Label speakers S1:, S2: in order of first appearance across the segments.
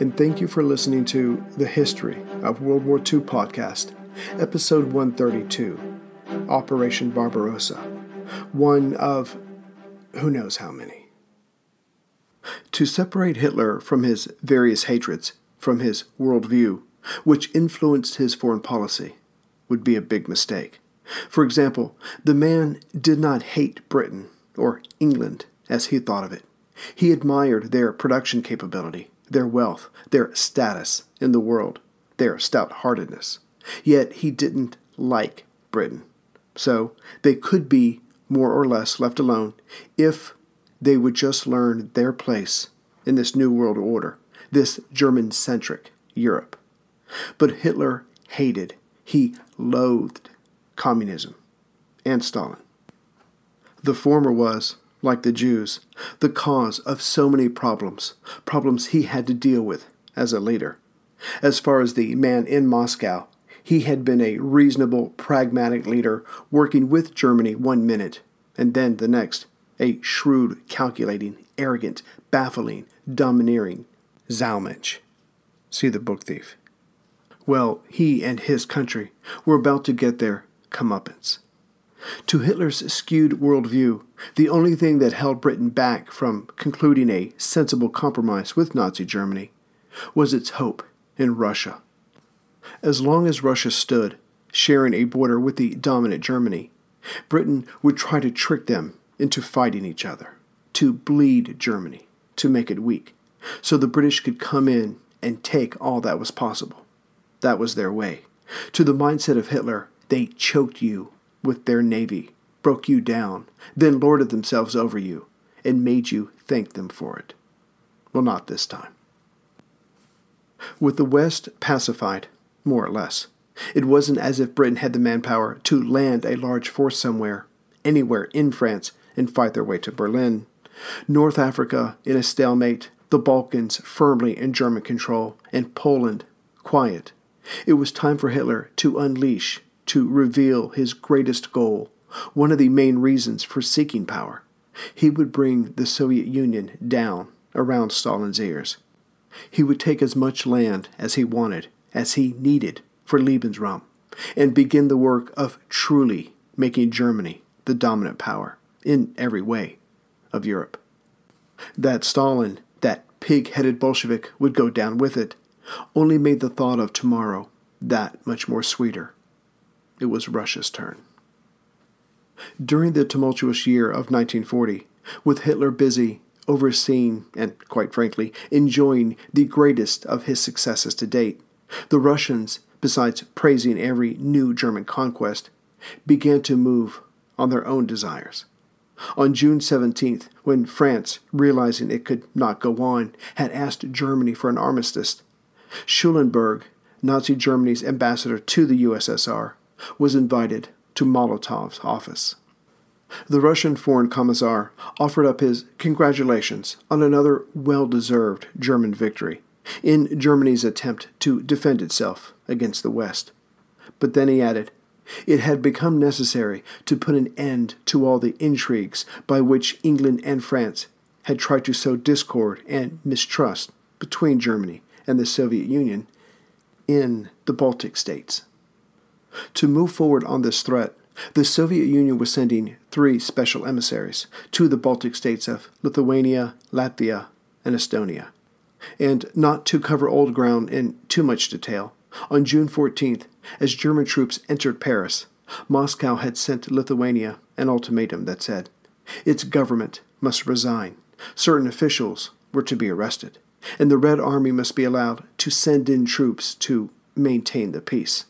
S1: and thank you for listening to The History of World War II podcast, episode 132 Operation Barbarossa, one of who knows how many. To separate Hitler from his various hatreds, from his worldview, which influenced his foreign policy, would be a big mistake. For example, the man did not hate Britain or England as he thought of it. He admired their production capability, their wealth, their status in the world, their stout heartedness. Yet he didn't like Britain. So they could be more or less left alone if they would just learn their place in this new world order, this German centric Europe. But Hitler hated, he loathed communism and Stalin. The former was, like the Jews, the cause of so many problems, problems he had to deal with as a leader. As far as the man in Moscow, he had been a reasonable, pragmatic leader, working with Germany one minute, and then the next, a shrewd, calculating, arrogant, baffling, domineering Zalmensch. See the book thief. Well, he and his country were about to get their comeuppance. To Hitler's skewed worldview, the only thing that held Britain back from concluding a sensible compromise with Nazi Germany was its hope in Russia. As long as Russia stood, sharing a border with the dominant Germany, Britain would try to trick them into fighting each other, to bleed Germany, to make it weak, so the British could come in and take all that was possible. That was their way. To the mindset of Hitler, they choked you with their navy, broke you down, then lorded themselves over you, and made you thank them for it. Well, not this time. With the West pacified, more or less, it wasn't as if Britain had the manpower to land a large force somewhere, anywhere in France, and fight their way to Berlin. North Africa in a stalemate, the Balkans firmly in German control, and Poland quiet. It was time for Hitler to unleash to reveal his greatest goal, one of the main reasons for seeking power. He would bring the Soviet Union down around Stalin's ears. He would take as much land as he wanted, as he needed for Lebensraum, and begin the work of truly making Germany the dominant power, in every way, of Europe. That Stalin, that pig headed Bolshevik, would go down with it, only made the thought of tomorrow that much more sweeter it was Russia's turn. During the tumultuous year of 1940, with Hitler busy overseeing and, quite frankly, enjoying the greatest of his successes to date, the Russians besides praising every new German conquest, began to move on their own desires. On June 17th, when France, realizing it could not go on, had asked Germany for an armistice, Schulenburg, Nazi Germany's ambassador to the USSR, was invited to Molotov's office. The Russian Foreign Commissar offered up his congratulations on another well deserved German victory in Germany's attempt to defend itself against the West. But then he added, it had become necessary to put an end to all the intrigues by which England and France had tried to sow discord and mistrust between Germany and the Soviet Union in the Baltic states. To move forward on this threat, the Soviet Union was sending three special emissaries to the Baltic states of Lithuania, Latvia, and Estonia. And not to cover old ground in too much detail, on June 14th, as German troops entered Paris, Moscow had sent Lithuania an ultimatum that said its government must resign, certain officials were to be arrested, and the Red Army must be allowed to send in troops to maintain the peace.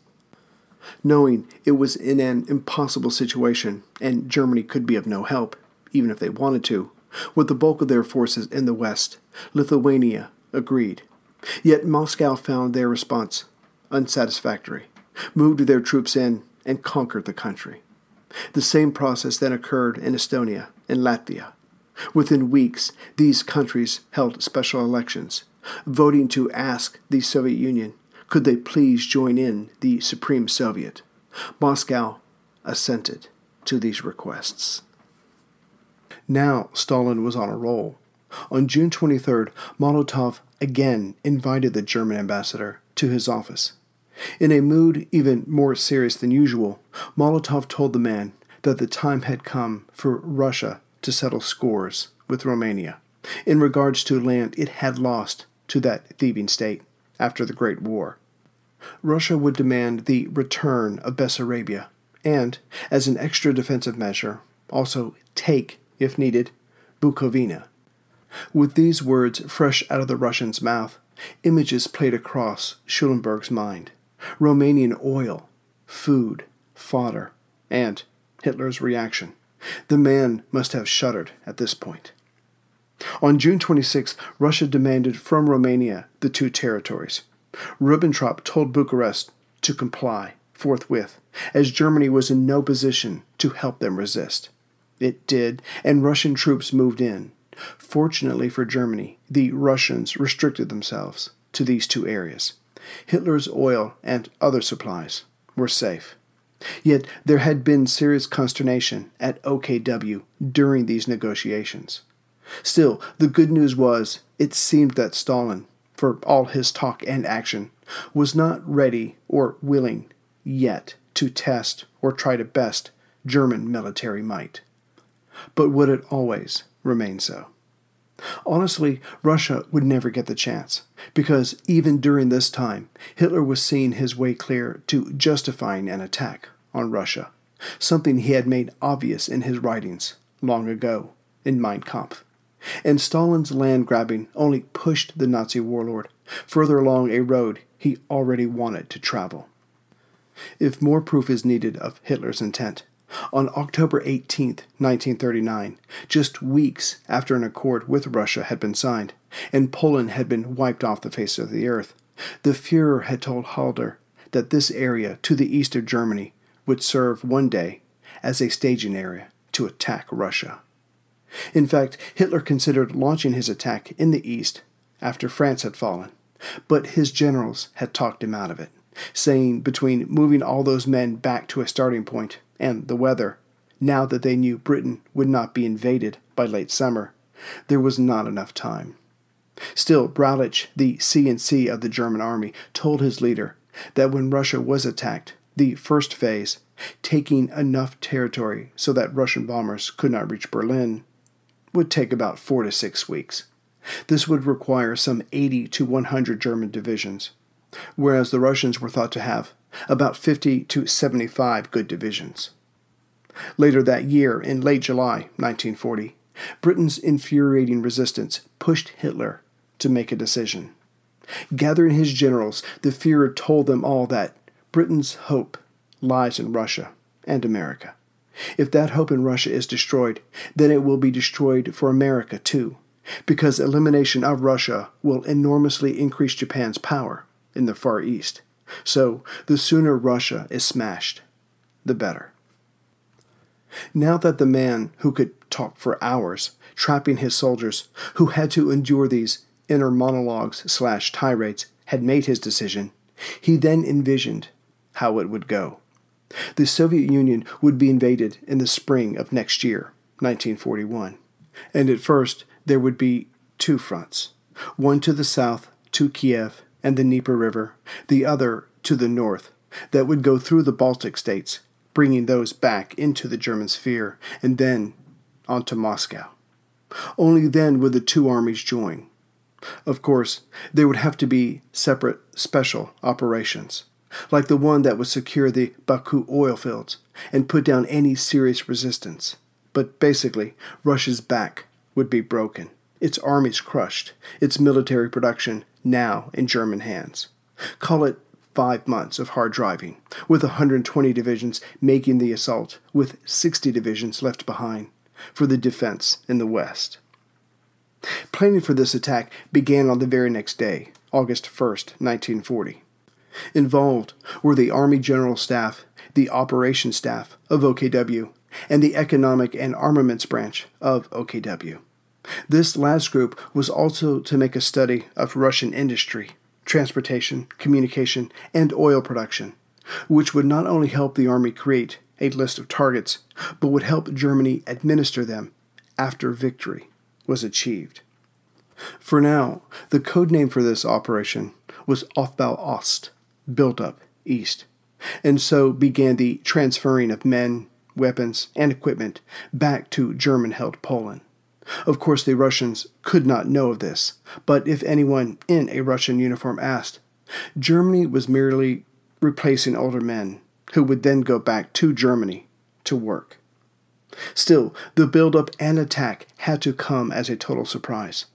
S1: Knowing it was in an impossible situation and Germany could be of no help, even if they wanted to, with the bulk of their forces in the west, Lithuania agreed. Yet Moscow found their response unsatisfactory, moved their troops in, and conquered the country. The same process then occurred in Estonia and Latvia. Within weeks, these countries held special elections, voting to ask the Soviet Union could they please join in the Supreme Soviet. Moscow assented to these requests. Now Stalin was on a roll. On June 23rd, Molotov again invited the German ambassador to his office. In a mood even more serious than usual, Molotov told the man that the time had come for Russia to settle scores with Romania in regards to land it had lost to that thieving state after the Great War. Russia would demand the return of Bessarabia and, as an extra defensive measure, also take, if needed, Bukovina. With these words fresh out of the Russian's mouth, images played across Schulenburg's mind. Romanian oil, food, fodder, and Hitler's reaction. The man must have shuddered at this point. On June 26, Russia demanded from Romania the two territories. Ribbentrop told Bucharest to comply forthwith, as Germany was in no position to help them resist. It did, and Russian troops moved in. Fortunately for Germany, the Russians restricted themselves to these two areas. Hitler's oil and other supplies were safe. Yet there had been serious consternation at OKW during these negotiations. Still, the good news was it seemed that Stalin, for all his talk and action, was not ready or willing yet to test or try to best German military might. But would it always remain so? Honestly, Russia would never get the chance, because even during this time, Hitler was seeing his way clear to justifying an attack on Russia, something he had made obvious in his writings long ago in Mein Kampf. And Stalin's land grabbing only pushed the Nazi warlord further along a road he already wanted to travel. If more proof is needed of Hitler's intent, on October 18, 1939, just weeks after an accord with Russia had been signed and Poland had been wiped off the face of the earth, the Fuhrer had told Halder that this area to the east of Germany would serve one day as a staging area to attack Russia. In fact, Hitler considered launching his attack in the east after France had fallen, but his generals had talked him out of it, saying between moving all those men back to a starting point and the weather, now that they knew Britain would not be invaded by late summer, there was not enough time. Still, Brauchitsch, the C-in-C of the German army, told his leader that when Russia was attacked, the first phase, taking enough territory so that Russian bombers could not reach Berlin, would take about four to six weeks. This would require some 80 to 100 German divisions, whereas the Russians were thought to have about 50 to 75 good divisions. Later that year, in late July 1940, Britain's infuriating resistance pushed Hitler to make a decision. Gathering his generals, the Fuhrer told them all that Britain's hope lies in Russia and America. If that hope in Russia is destroyed, then it will be destroyed for America too, because elimination of Russia will enormously increase Japan's power in the Far East. So, the sooner Russia is smashed, the better. Now that the man who could talk for hours, trapping his soldiers, who had to endure these inner monologues slash tirades, had made his decision, he then envisioned how it would go. The Soviet Union would be invaded in the spring of next year, 1941. And at first, there would be two fronts one to the south, to Kiev and the Dnieper River, the other to the north, that would go through the Baltic states, bringing those back into the German sphere, and then on to Moscow. Only then would the two armies join. Of course, there would have to be separate special operations like the one that would secure the Baku oil fields and put down any serious resistance. But basically, Russia's back would be broken, its armies crushed, its military production now in German hands. Call it five months of hard driving, with 120 divisions making the assault, with 60 divisions left behind for the defense in the west. Planning for this attack began on the very next day, August 1st, 1940. Involved were the Army General Staff, the Operations Staff of OKW, and the Economic and Armaments Branch of OKW. This last group was also to make a study of Russian industry, transportation, communication, and oil production, which would not only help the Army create a list of targets, but would help Germany administer them after victory was achieved. For now, the code name for this operation was Aufbau Ost, built up east. And so began the transferring of men, weapons, and equipment back to German held Poland. Of course, the Russians could not know of this, but if anyone in a Russian uniform asked, Germany was merely replacing older men who would then go back to Germany to work. Still, the build-up and attack had to come as a total surprise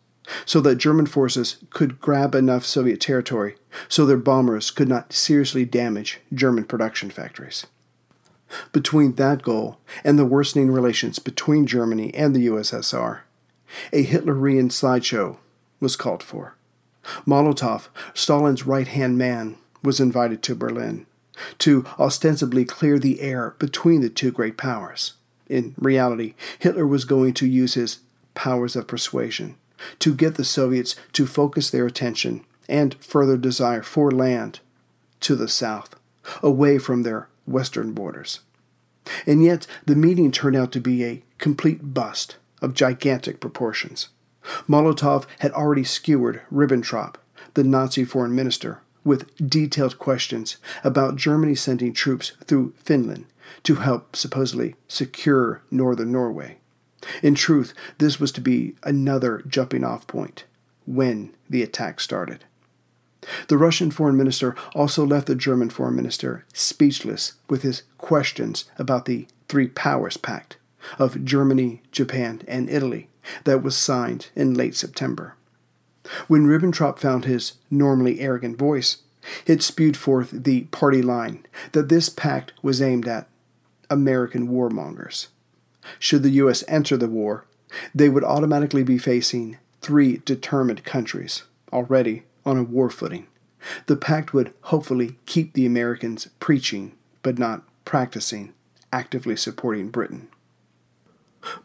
S1: so that German forces could grab enough Soviet territory so their bombers could not seriously damage German production factories. Between that goal and the worsening relations between Germany and the USSR, a Hitlerian sideshow was called for. Molotov, Stalin's right hand man, was invited to Berlin to ostensibly clear the air between the two great powers. In reality, Hitler was going to use his powers of persuasion to get the Soviets to focus their attention and further desire for land to the south, away from their western borders. And yet, the meeting turned out to be a complete bust of gigantic proportions. Molotov had already skewered Ribbentrop, the Nazi foreign minister, with detailed questions about Germany sending troops through Finland to help supposedly secure northern Norway. In truth, this was to be another jumping off point when the attack started. The Russian foreign minister also left the German foreign minister speechless with his questions about the Three Powers Pact of Germany, Japan, and Italy that was signed in late September. When Ribbentrop found his normally arrogant voice, it spewed forth the party line that this pact was aimed at American warmongers. Should the U.S. enter the war, they would automatically be facing three determined countries, already on a war footing. The pact would hopefully keep the Americans preaching, but not practicing, actively supporting Britain.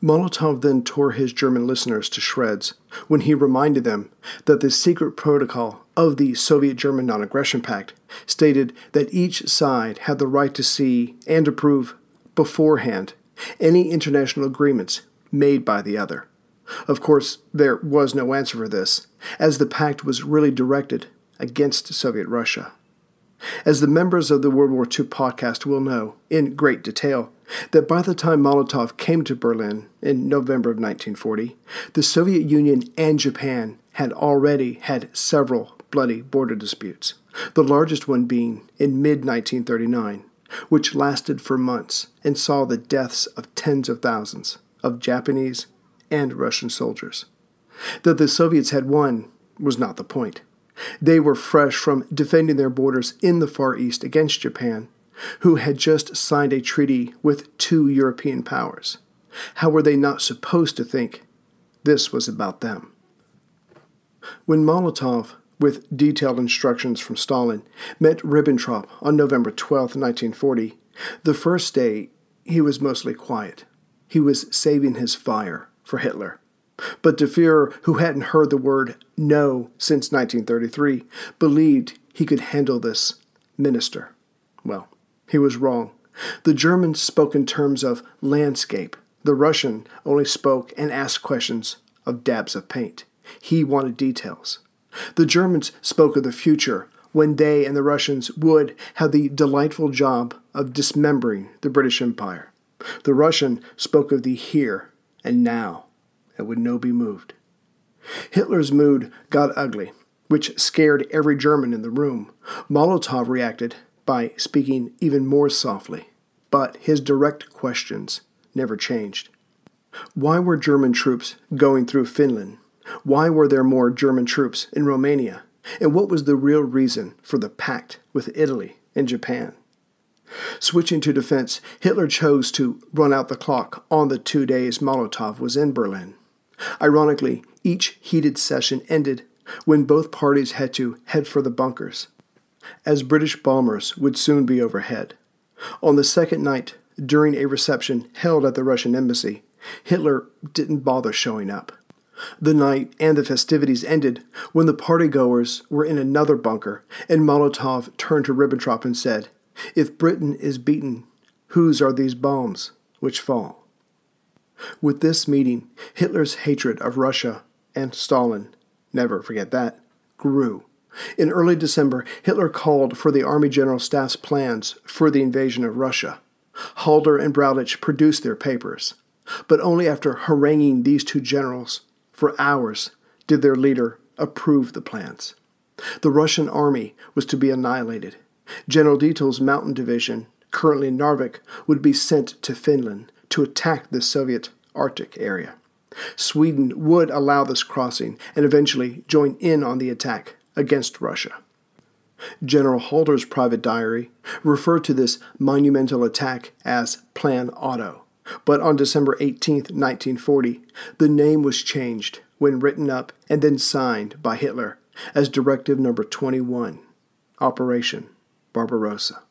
S1: Molotov then tore his German listeners to shreds when he reminded them that the secret protocol of the Soviet German Non Aggression Pact stated that each side had the right to see and approve beforehand any international agreements made by the other. Of course, there was no answer for this, as the pact was really directed against Soviet Russia. As the members of the World War II podcast will know in great detail, that by the time Molotov came to Berlin in November of 1940, the Soviet Union and Japan had already had several bloody border disputes, the largest one being in mid 1939 which lasted for months and saw the deaths of tens of thousands of Japanese and Russian soldiers. That the Soviets had won was not the point. They were fresh from defending their borders in the Far East against Japan, who had just signed a treaty with two European powers. How were they not supposed to think this was about them? When Molotov, with detailed instructions from Stalin, met Ribbentrop on November 12, 1940, the first day he was mostly quiet. He was saving his fire for Hitler. But the Fuhrer, who hadn't heard the word no since 1933, believed he could handle this minister. Well, he was wrong. The German spoke in terms of landscape. The Russian only spoke and asked questions of dabs of paint. He wanted details. The Germans spoke of the future, when they and the Russians would have the delightful job of dismembering the British Empire. The Russian spoke of the here and now and would no be moved. Hitler's mood got ugly, which scared every German in the room. Molotov reacted by speaking even more softly, but his direct questions never changed. Why were German troops going through Finland? Why were there more German troops in Romania? And what was the real reason for the pact with Italy and Japan? Switching to defense, Hitler chose to run out the clock on the two days Molotov was in Berlin. Ironically, each heated session ended when both parties had to head for the bunkers, as British bombers would soon be overhead. On the second night, during a reception held at the Russian embassy, Hitler didn't bother showing up. The night and the festivities ended when the partygoers were in another bunker, and Molotov turned to Ribbentrop and said, If Britain is beaten, whose are these bombs which fall? With this meeting, Hitler's hatred of Russia and Stalin, never forget that, grew. In early December, Hitler called for the Army General Staff's plans for the invasion of Russia. Halder and Brauchitsch produced their papers, but only after haranguing these two generals for hours did their leader approve the plans. The Russian army was to be annihilated. General Dietl's mountain division, currently in Narvik, would be sent to Finland to attack the Soviet Arctic area. Sweden would allow this crossing and eventually join in on the attack against Russia. General Halder's private diary referred to this monumental attack as Plan Otto. But on December 18, 1940, the name was changed when written up and then signed by Hitler as Directive Number 21, Operation Barbarossa.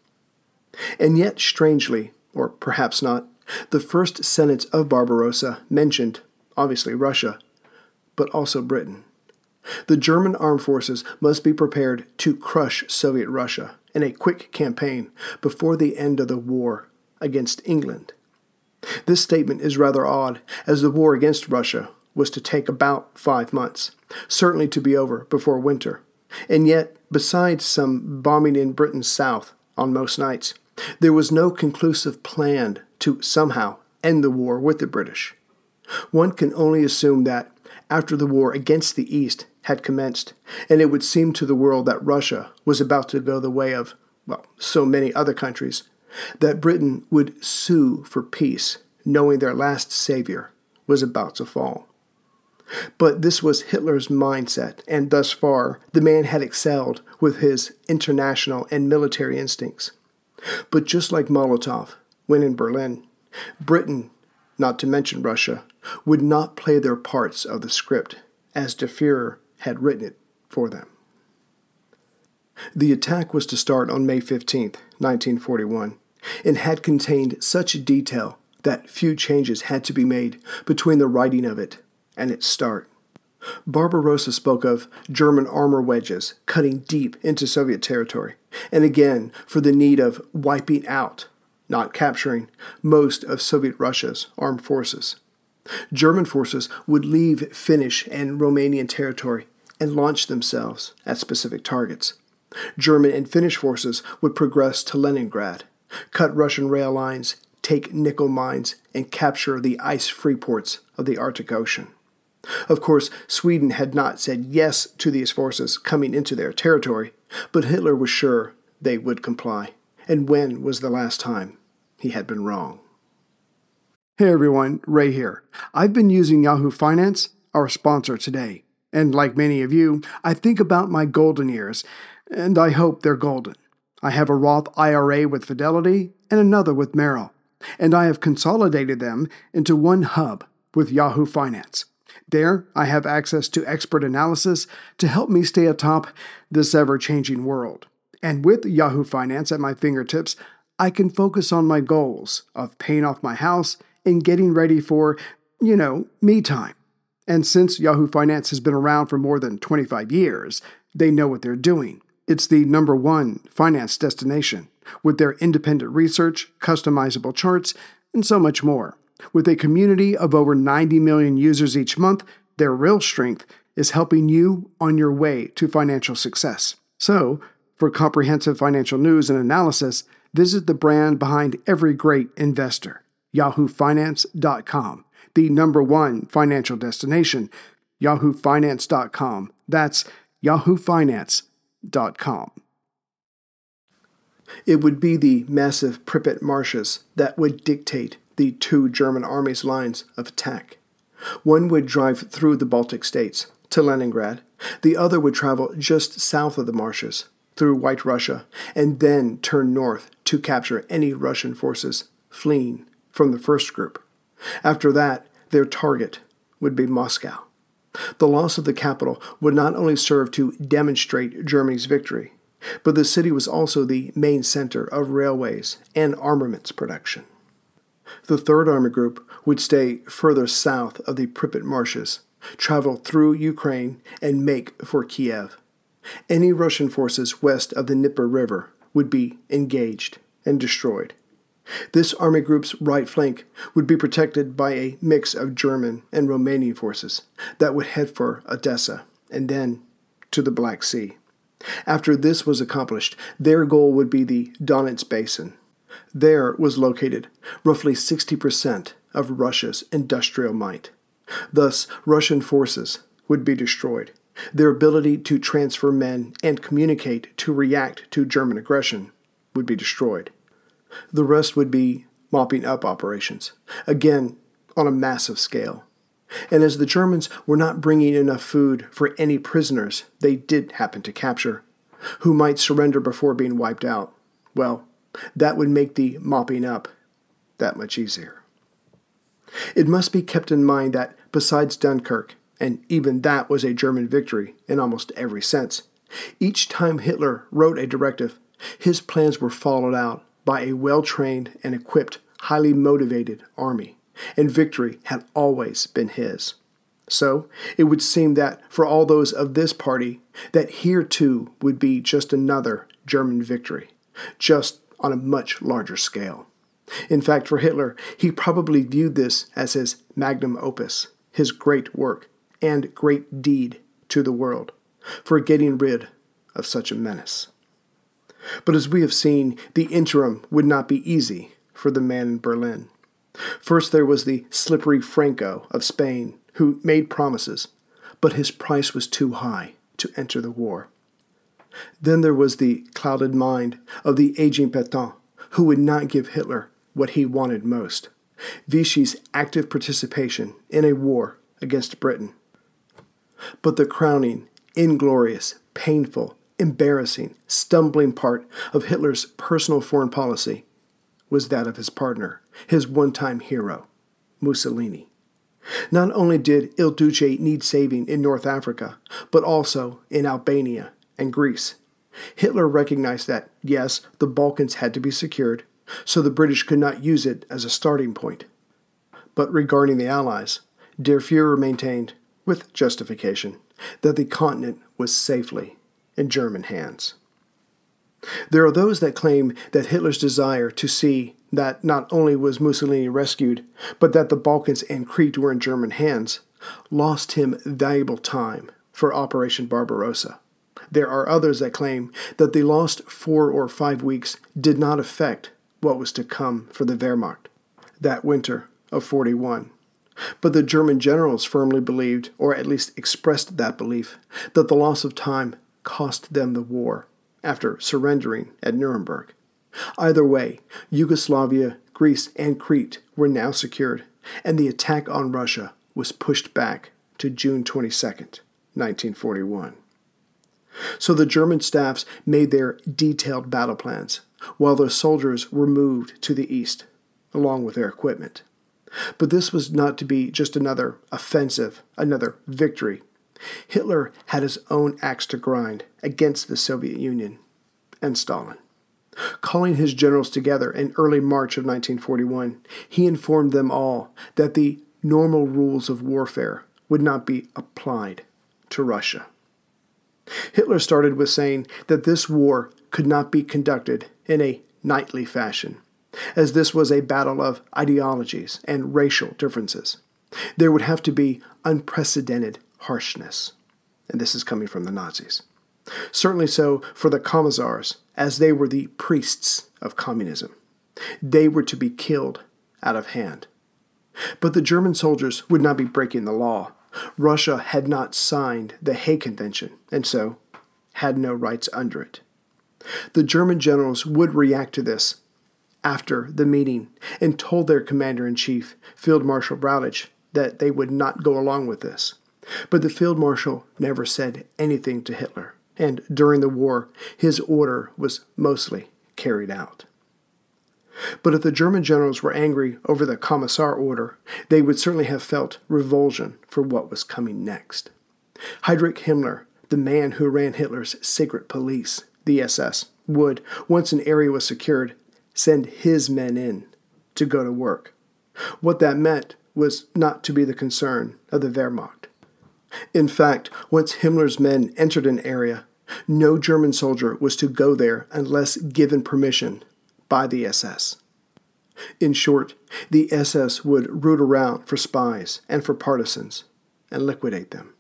S1: And yet, strangely, or perhaps not, the first sentence of Barbarossa mentioned, obviously, Russia, but also Britain. The German armed forces must be prepared to crush Soviet Russia in a quick campaign before the end of the war against England this statement is rather odd, as the war against Russia was to take about five months, certainly to be over before winter. And yet, besides some bombing in Britain's south on most nights, there was no conclusive plan to somehow end the war with the British. One can only assume that after the war against the East had commenced, and it would seem to the world that Russia was about to go the way of, well, so many other countries, that Britain would sue for peace, knowing their last savior was about to fall. But this was Hitler's mindset, and thus far, the man had excelled with his international and military instincts. But just like Molotov, when in Berlin, Britain, not to mention Russia, would not play their parts of the script as De Fuhrer had written it for them. The attack was to start on May 15, 1941, and had contained such detail that few changes had to be made between the writing of it and its start. Barbarossa spoke of German armor wedges cutting deep into Soviet territory, and again for the need of wiping out, not capturing, most of Soviet Russia's armed forces. German forces would leave Finnish and Romanian territory and launch themselves at specific targets. German and Finnish forces would progress to Leningrad, cut Russian rail lines, take nickel mines, and capture the ice free ports of the Arctic Ocean. Of course, Sweden had not said yes to these forces coming into their territory, but Hitler was sure they would comply. And when was the last time he had been wrong? Hey everyone, Ray here. I've been using Yahoo Finance, our sponsor today. And like many of you, I think about my golden years, and I hope they're golden. I have a Roth IRA with Fidelity and another with Merrill, and I have consolidated them into one hub with Yahoo Finance. There, I have access to expert analysis to help me stay atop this ever changing world. And with Yahoo Finance at my fingertips, I can focus on my goals of paying off my house and getting ready for, you know, me time. And since Yahoo Finance has been around for more than 25 years, they know what they're doing. It's the number one finance destination with their independent research, customizable charts, and so much more. With a community of over 90 million users each month, their real strength is helping you on your way to financial success. So, for comprehensive financial news and analysis, visit the brand behind every great investor, yahoofinance.com, the number one financial destination, yahoofinance.com. That's yahoofinance.com. It would be the massive Pripyat marshes that would dictate the two German armies' lines of attack. One would drive through the Baltic states to Leningrad, the other would travel just south of the marshes through White Russia and then turn north to capture any Russian forces fleeing from the first group. After that, their target would be Moscow. The loss of the capital would not only serve to demonstrate Germany's victory, but the city was also the main center of railways and armaments production. The Third Army Group would stay further south of the Pripyat marshes, travel through Ukraine, and make for Kiev. Any Russian forces west of the Dnieper River would be engaged and destroyed. This army group's right flank would be protected by a mix of German and Romanian forces that would head for Odessa and then to the Black Sea. After this was accomplished, their goal would be the Donets Basin, there was located roughly 60% of Russia's industrial might. Thus, Russian forces would be destroyed. Their ability to transfer men and communicate to react to German aggression would be destroyed. The rest would be mopping up operations, again on a massive scale. And as the Germans were not bringing enough food for any prisoners they did happen to capture, who might surrender before being wiped out, well, that would make the mopping up that much easier. It must be kept in mind that besides Dunkirk, and even that was a German victory in almost every sense, each time Hitler wrote a directive, his plans were followed out by a well trained and equipped, highly motivated army, and victory had always been his. So it would seem that for all those of this party, that here too would be just another German victory, just on a much larger scale. In fact, for Hitler, he probably viewed this as his magnum opus, his great work and great deed to the world for getting rid of such a menace. But as we have seen, the interim would not be easy for the man in Berlin. First, there was the slippery Franco of Spain, who made promises, but his price was too high to enter the war. Then there was the clouded mind of the aging Pétain, who would not give Hitler what he wanted most Vichy's active participation in a war against Britain. But the crowning, inglorious, painful, embarrassing, stumbling part of Hitler's personal foreign policy was that of his partner, his one time hero, Mussolini. Not only did Il Duce need saving in North Africa, but also in Albania and Greece. Hitler recognized that, yes, the Balkans had to be secured, so the British could not use it as a starting point. But regarding the Allies, Der Fuhrer maintained, with justification, that the continent was safely in German hands. There are those that claim that Hitler's desire to see that not only was Mussolini rescued, but that the Balkans and Crete were in German hands, lost him valuable time for Operation Barbarossa. There are others that claim that the lost four or five weeks did not affect what was to come for the Wehrmacht that winter of 41. But the German generals firmly believed, or at least expressed that belief, that the loss of time cost them the war after surrendering at Nuremberg. Either way, Yugoslavia, Greece, and Crete were now secured, and the attack on Russia was pushed back to June 22nd. 1941. So the German staffs made their detailed battle plans, while their soldiers were moved to the east, along with their equipment. But this was not to be just another offensive, another victory. Hitler had his own axe to grind against the Soviet Union and Stalin. Calling his generals together in early March of 1941, he informed them all that the normal rules of warfare would not be applied to Russia. Hitler started with saying that this war could not be conducted in a knightly fashion, as this was a battle of ideologies and racial differences. There would have to be unprecedented harshness. And this is coming from the Nazis. Certainly so for the Commissars, as they were the priests of communism. They were to be killed out of hand. But the German soldiers would not be breaking the law. Russia had not signed the Hague Convention, and so had no rights under it. The German generals would react to this after the meeting and told their commander in chief, Field Marshal Brauchitsch, that they would not go along with this. But the Field Marshal never said anything to Hitler, and during the war, his order was mostly carried out. But if the German generals were angry over the Commissar order, they would certainly have felt revulsion for what was coming next. Heinrich Himmler, the man who ran Hitler's secret police, the SS, would, once an area was secured, send his men in to go to work. What that meant was not to be the concern of the Wehrmacht. In fact, once Himmler's men entered an area, no German soldier was to go there unless given permission by the SS. In short, the SS would root around for spies and for partisans and liquidate them.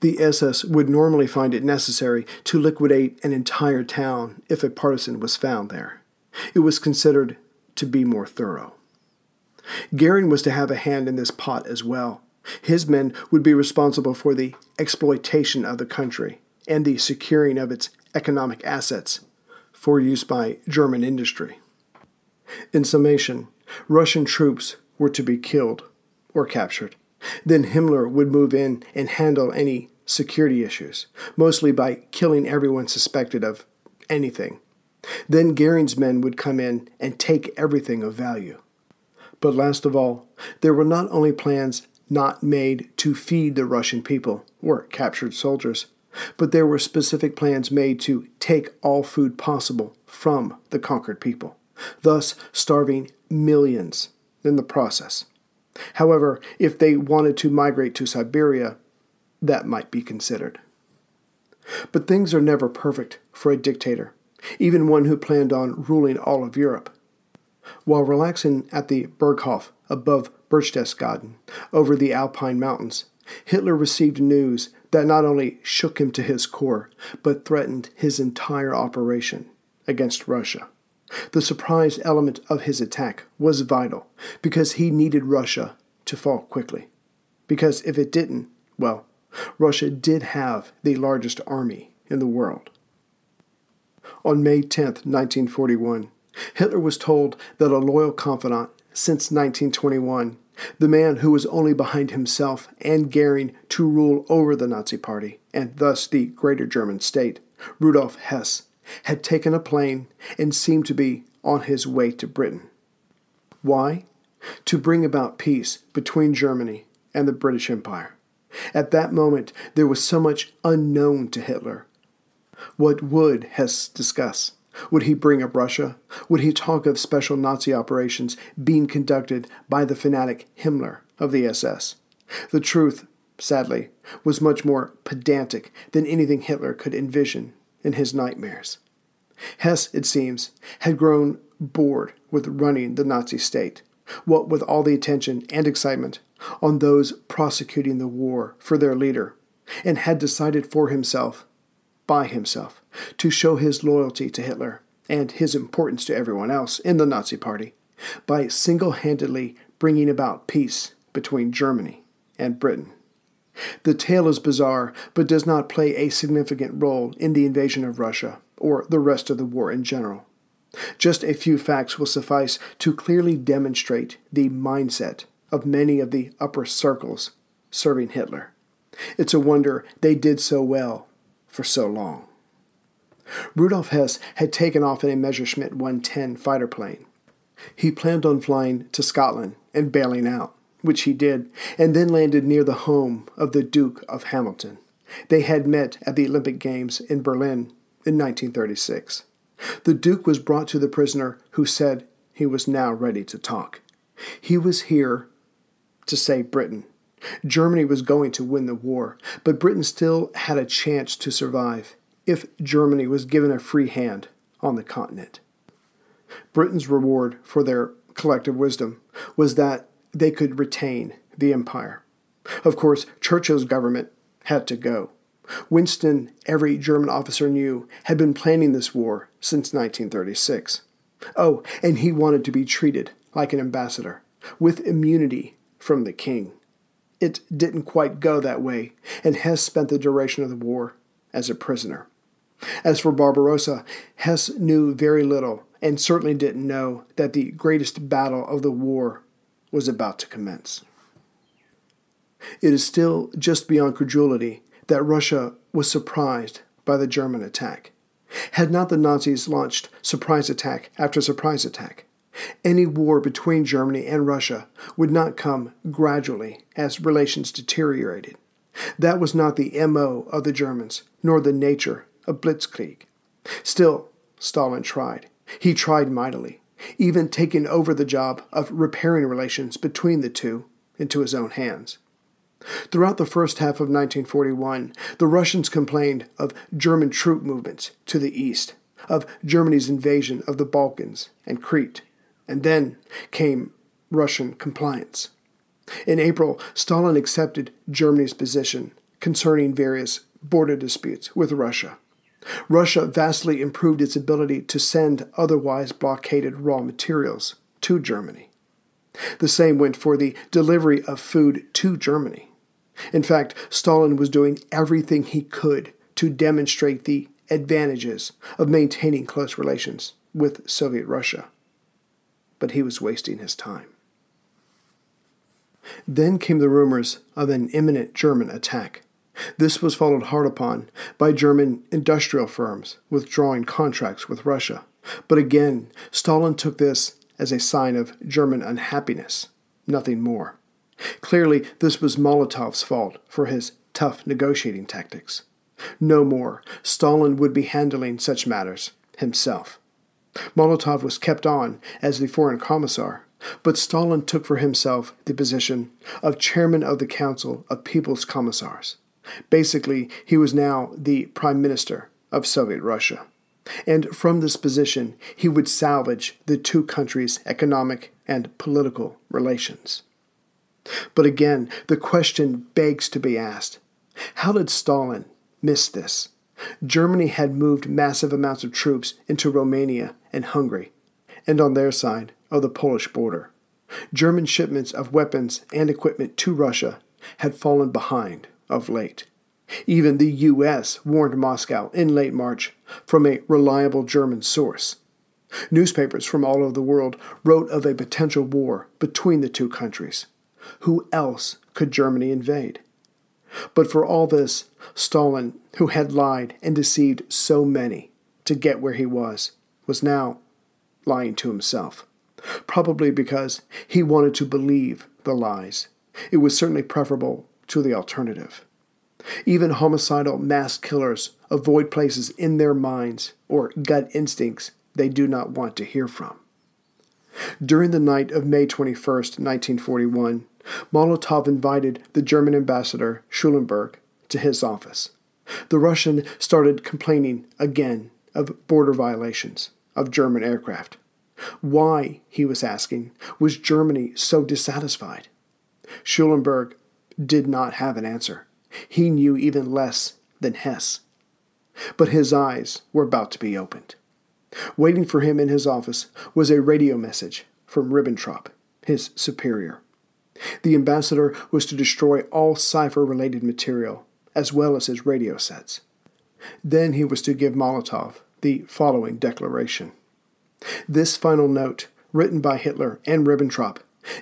S1: The SS would normally find it necessary to liquidate an entire town if a partisan was found there. It was considered to be more thorough. Goering was to have a hand in this pot as well. His men would be responsible for the exploitation of the country and the securing of its economic assets for use by German industry. In summation, Russian troops were to be killed or captured. Then Himmler would move in and handle any security issues, mostly by killing everyone suspected of anything. Then Goering's men would come in and take everything of value. But last of all, there were not only plans not made to feed the Russian people or captured soldiers, but there were specific plans made to take all food possible from the conquered people thus starving millions in the process. However, if they wanted to migrate to Siberia, that might be considered. But things are never perfect for a dictator, even one who planned on ruling all of Europe. While relaxing at the Berghof above Berchtesgaden over the Alpine Mountains, Hitler received news that not only shook him to his core, but threatened his entire operation against Russia. The surprise element of his attack was vital because he needed Russia to fall quickly. Because if it didn't, well, Russia did have the largest army in the world. On May 10, 1941, Hitler was told that a loyal confidant since 1921, the man who was only behind himself and Goering to rule over the Nazi Party, and thus the greater German state, Rudolf Hess, had taken a plane and seemed to be on his way to Britain. Why? To bring about peace between Germany and the British Empire. At that moment, there was so much unknown to Hitler. What would Hess discuss? Would he bring up Russia? Would he talk of special Nazi operations being conducted by the fanatic Himmler of the SS? The truth, sadly, was much more pedantic than anything Hitler could envision in his nightmares. Hess, it seems, had grown bored with running the Nazi state, what with all the attention and excitement on those prosecuting the war for their leader, and had decided for himself, by himself, to show his loyalty to Hitler and his importance to everyone else in the Nazi Party by single handedly bringing about peace between Germany and Britain. The tale is bizarre, but does not play a significant role in the invasion of Russia or the rest of the war in general. Just a few facts will suffice to clearly demonstrate the mindset of many of the upper circles serving Hitler. It's a wonder they did so well for so long. Rudolf Hess had taken off in a Messerschmitt 110 fighter plane. He planned on flying to Scotland and bailing out, which he did, and then landed near the home of the Duke of Hamilton. They had met at the Olympic Games in Berlin in 1936. The Duke was brought to the prisoner, who said he was now ready to talk. He was here to save Britain. Germany was going to win the war, but Britain still had a chance to survive if Germany was given a free hand on the continent. Britain's reward for their collective wisdom was that they could retain the empire. Of course, Churchill's government had to go. Winston, every German officer knew, had been planning this war since 1936. Oh, and he wanted to be treated like an ambassador, with immunity from the king. It didn't quite go that way, and Hess spent the duration of the war as a prisoner. As for Barbarossa, Hess knew very little and certainly didn't know that the greatest battle of the war was about to commence. It is still just beyond credulity that Russia was surprised by the German attack. Had not the Nazis launched surprise attack after surprise attack, any war between Germany and Russia would not come gradually as relations deteriorated. That was not the MO of the Germans, nor the nature of blitzkrieg. Still, Stalin tried. He tried mightily, even taking over the job of repairing relations between the two into his own hands. Throughout the first half of 1941, the Russians complained of German troop movements to the east, of Germany's invasion of the Balkans and Crete, and then came Russian compliance. In April, Stalin accepted Germany's position concerning various border disputes with Russia. Russia vastly improved its ability to send otherwise blockaded raw materials to Germany. The same went for the delivery of food to Germany. In fact, Stalin was doing everything he could to demonstrate the advantages of maintaining close relations with Soviet Russia. But he was wasting his time. Then came the rumors of an imminent German attack. This was followed hard upon by German industrial firms withdrawing contracts with Russia. But again, Stalin took this as a sign of German unhappiness, nothing more. Clearly, this was Molotov's fault for his tough negotiating tactics. No more, Stalin would be handling such matters himself. Molotov was kept on as the foreign commissar, but Stalin took for himself the position of chairman of the Council of People's Commissars. Basically, he was now the prime minister of Soviet Russia. And from this position, he would salvage the two countries' economic and political relations. But again, the question begs to be asked how did Stalin miss this? Germany had moved massive amounts of troops into Romania and Hungary, and on their side of the Polish border. German shipments of weapons and equipment to Russia had fallen behind of late. Even the U.S. warned Moscow in late March from a reliable German source. Newspapers from all over the world wrote of a potential war between the two countries. Who else could Germany invade? But for all this, Stalin, who had lied and deceived so many to get where he was, was now lying to himself. Probably because he wanted to believe the lies. It was certainly preferable to the alternative. Even homicidal mass killers avoid places in their minds or gut instincts they do not want to hear from. During the night of May 21, 1941, Molotov invited the German ambassador, Schulenburg, to his office. The Russian started complaining again of border violations of German aircraft. Why, he was asking, was Germany so dissatisfied? Schulenburg did not have an answer. He knew even less than Hess. But his eyes were about to be opened. Waiting for him in his office was a radio message from Ribbentrop, his superior. The ambassador was to destroy all cipher related material, as well as his radio sets. Then he was to give Molotov the following declaration. This final note, written by Hitler and Ribbentrop,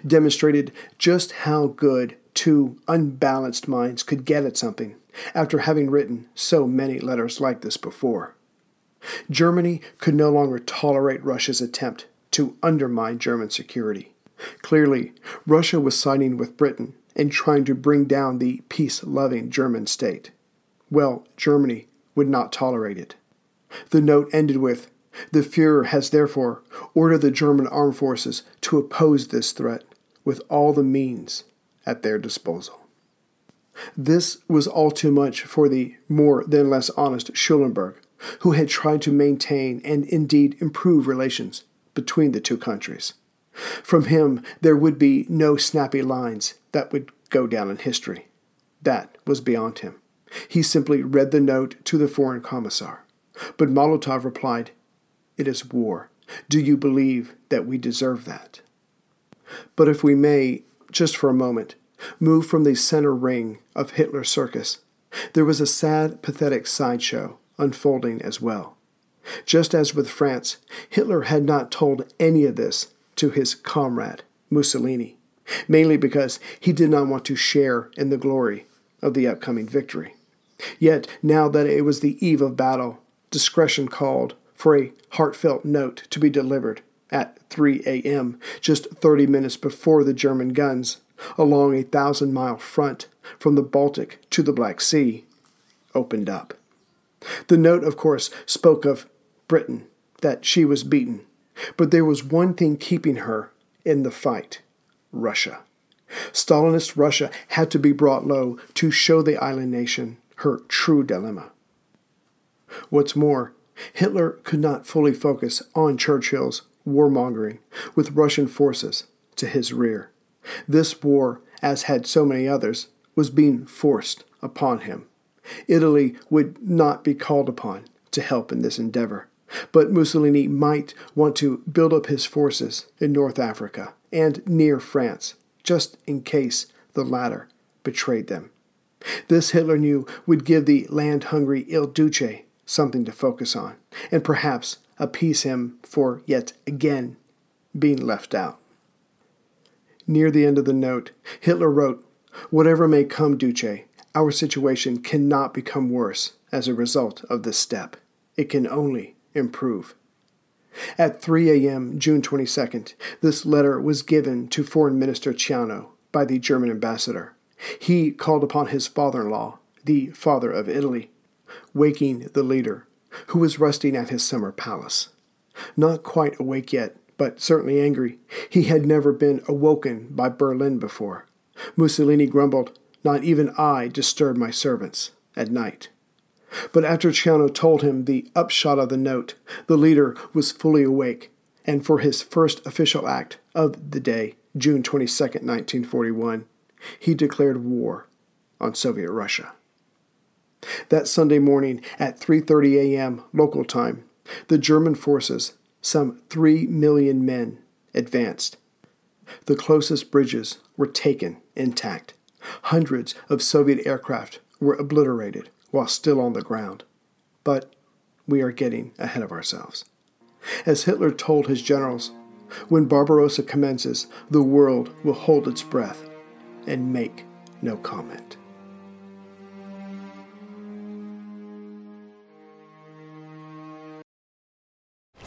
S1: demonstrated just how good two unbalanced minds could get at something after having written so many letters like this before. Germany could no longer tolerate Russia's attempt to undermine German security. Clearly, Russia was siding with Britain and trying to bring down the peace loving German state. Well, Germany would not tolerate it. The note ended with The Fuhrer has therefore ordered the German armed forces to oppose this threat with all the means at their disposal. This was all too much for the more than less honest Schulenburg, who had tried to maintain and indeed improve relations between the two countries. From him, there would be no snappy lines that would go down in history. That was beyond him. He simply read the note to the foreign commissar. But Molotov replied, It is war. Do you believe that we deserve that? But if we may, just for a moment, move from the center ring of Hitler's circus, there was a sad, pathetic sideshow unfolding as well. Just as with France, Hitler had not told any of this to his comrade, Mussolini, mainly because he did not want to share in the glory of the upcoming victory. Yet, now that it was the eve of battle, discretion called for a heartfelt note to be delivered at 3 a.m., just 30 minutes before the German guns, along a thousand mile front from the Baltic to the Black Sea, opened up. The note, of course, spoke of Britain, that she was beaten, but there was one thing keeping her in the fight Russia. Stalinist Russia had to be brought low to show the island nation her true dilemma. What's more, Hitler could not fully focus on Churchill's warmongering with Russian forces to his rear. This war, as had so many others, was being forced upon him. Italy would not be called upon to help in this endeavor, but Mussolini might want to build up his forces in North Africa and near France, just in case the latter betrayed them. This Hitler knew would give the land hungry Il Duce something to focus on, and perhaps appease him for yet again being left out. Near the end of the note, Hitler wrote, Whatever may come, Duce, our situation cannot become worse as a result of this step. It can only improve. At 3 a.m., June 22nd, this letter was given to Foreign Minister Ciano by the German ambassador. He called upon his father in law, the father of Italy, waking the leader, who was resting at his summer palace. Not quite awake yet, but certainly angry, he had never been awoken by Berlin before. Mussolini grumbled, Not even I disturb my servants at night. But after Ciano told him the upshot of the note, the leader was fully awake, and for his first official act of the day, June 22, 1941, he declared war on Soviet Russia. That Sunday morning at 3:30 a.m. local time, the German forces, some 3 million men, advanced. The closest bridges were taken intact. Hundreds of Soviet aircraft were obliterated while still on the ground. But we are getting ahead of ourselves. As Hitler told his generals, when Barbarossa commences, the world will hold its breath and make no comment.